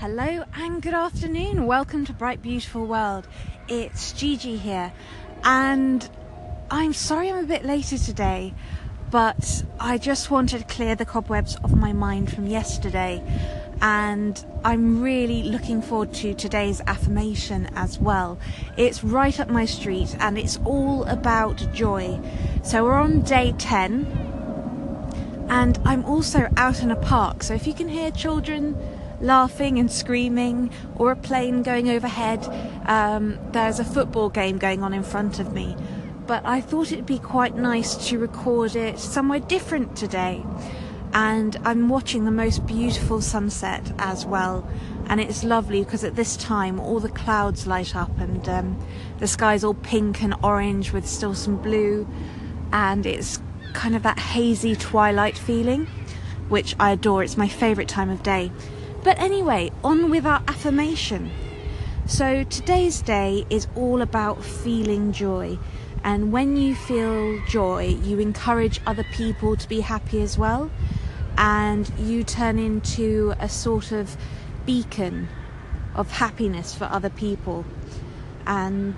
Hello and good afternoon. Welcome to Bright Beautiful World. It's Gigi here, and I'm sorry I'm a bit later today, but I just wanted to clear the cobwebs of my mind from yesterday, and I'm really looking forward to today's affirmation as well. It's right up my street and it's all about joy. So we're on day 10, and I'm also out in a park, so if you can hear children laughing and screaming, or a plane going overhead. Um, there's a football game going on in front of me. But I thought it'd be quite nice to record it somewhere different today. And I'm watching the most beautiful sunset as well. And it's lovely because at this time all the clouds light up and um, the sky's all pink and orange with still some blue. And it's kind of that hazy twilight feeling, which I adore. It's my favourite time of day. But anyway, on with our affirmation. So today's day is all about feeling joy. And when you feel joy, you encourage other people to be happy as well. And you turn into a sort of beacon of happiness for other people. And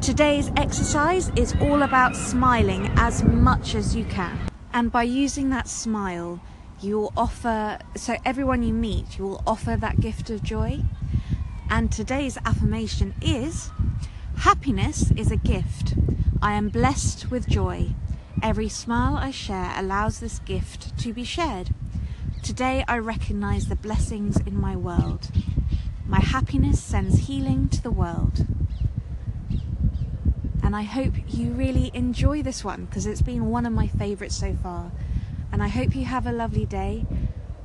today's exercise is all about smiling as much as you can. And by using that smile, you will offer, so everyone you meet, you will offer that gift of joy. And today's affirmation is Happiness is a gift. I am blessed with joy. Every smile I share allows this gift to be shared. Today I recognize the blessings in my world. My happiness sends healing to the world. And I hope you really enjoy this one because it's been one of my favorites so far. And I hope you have a lovely day.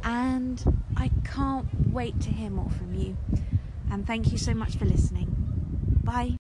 And I can't wait to hear more from you. And thank you so much for listening. Bye.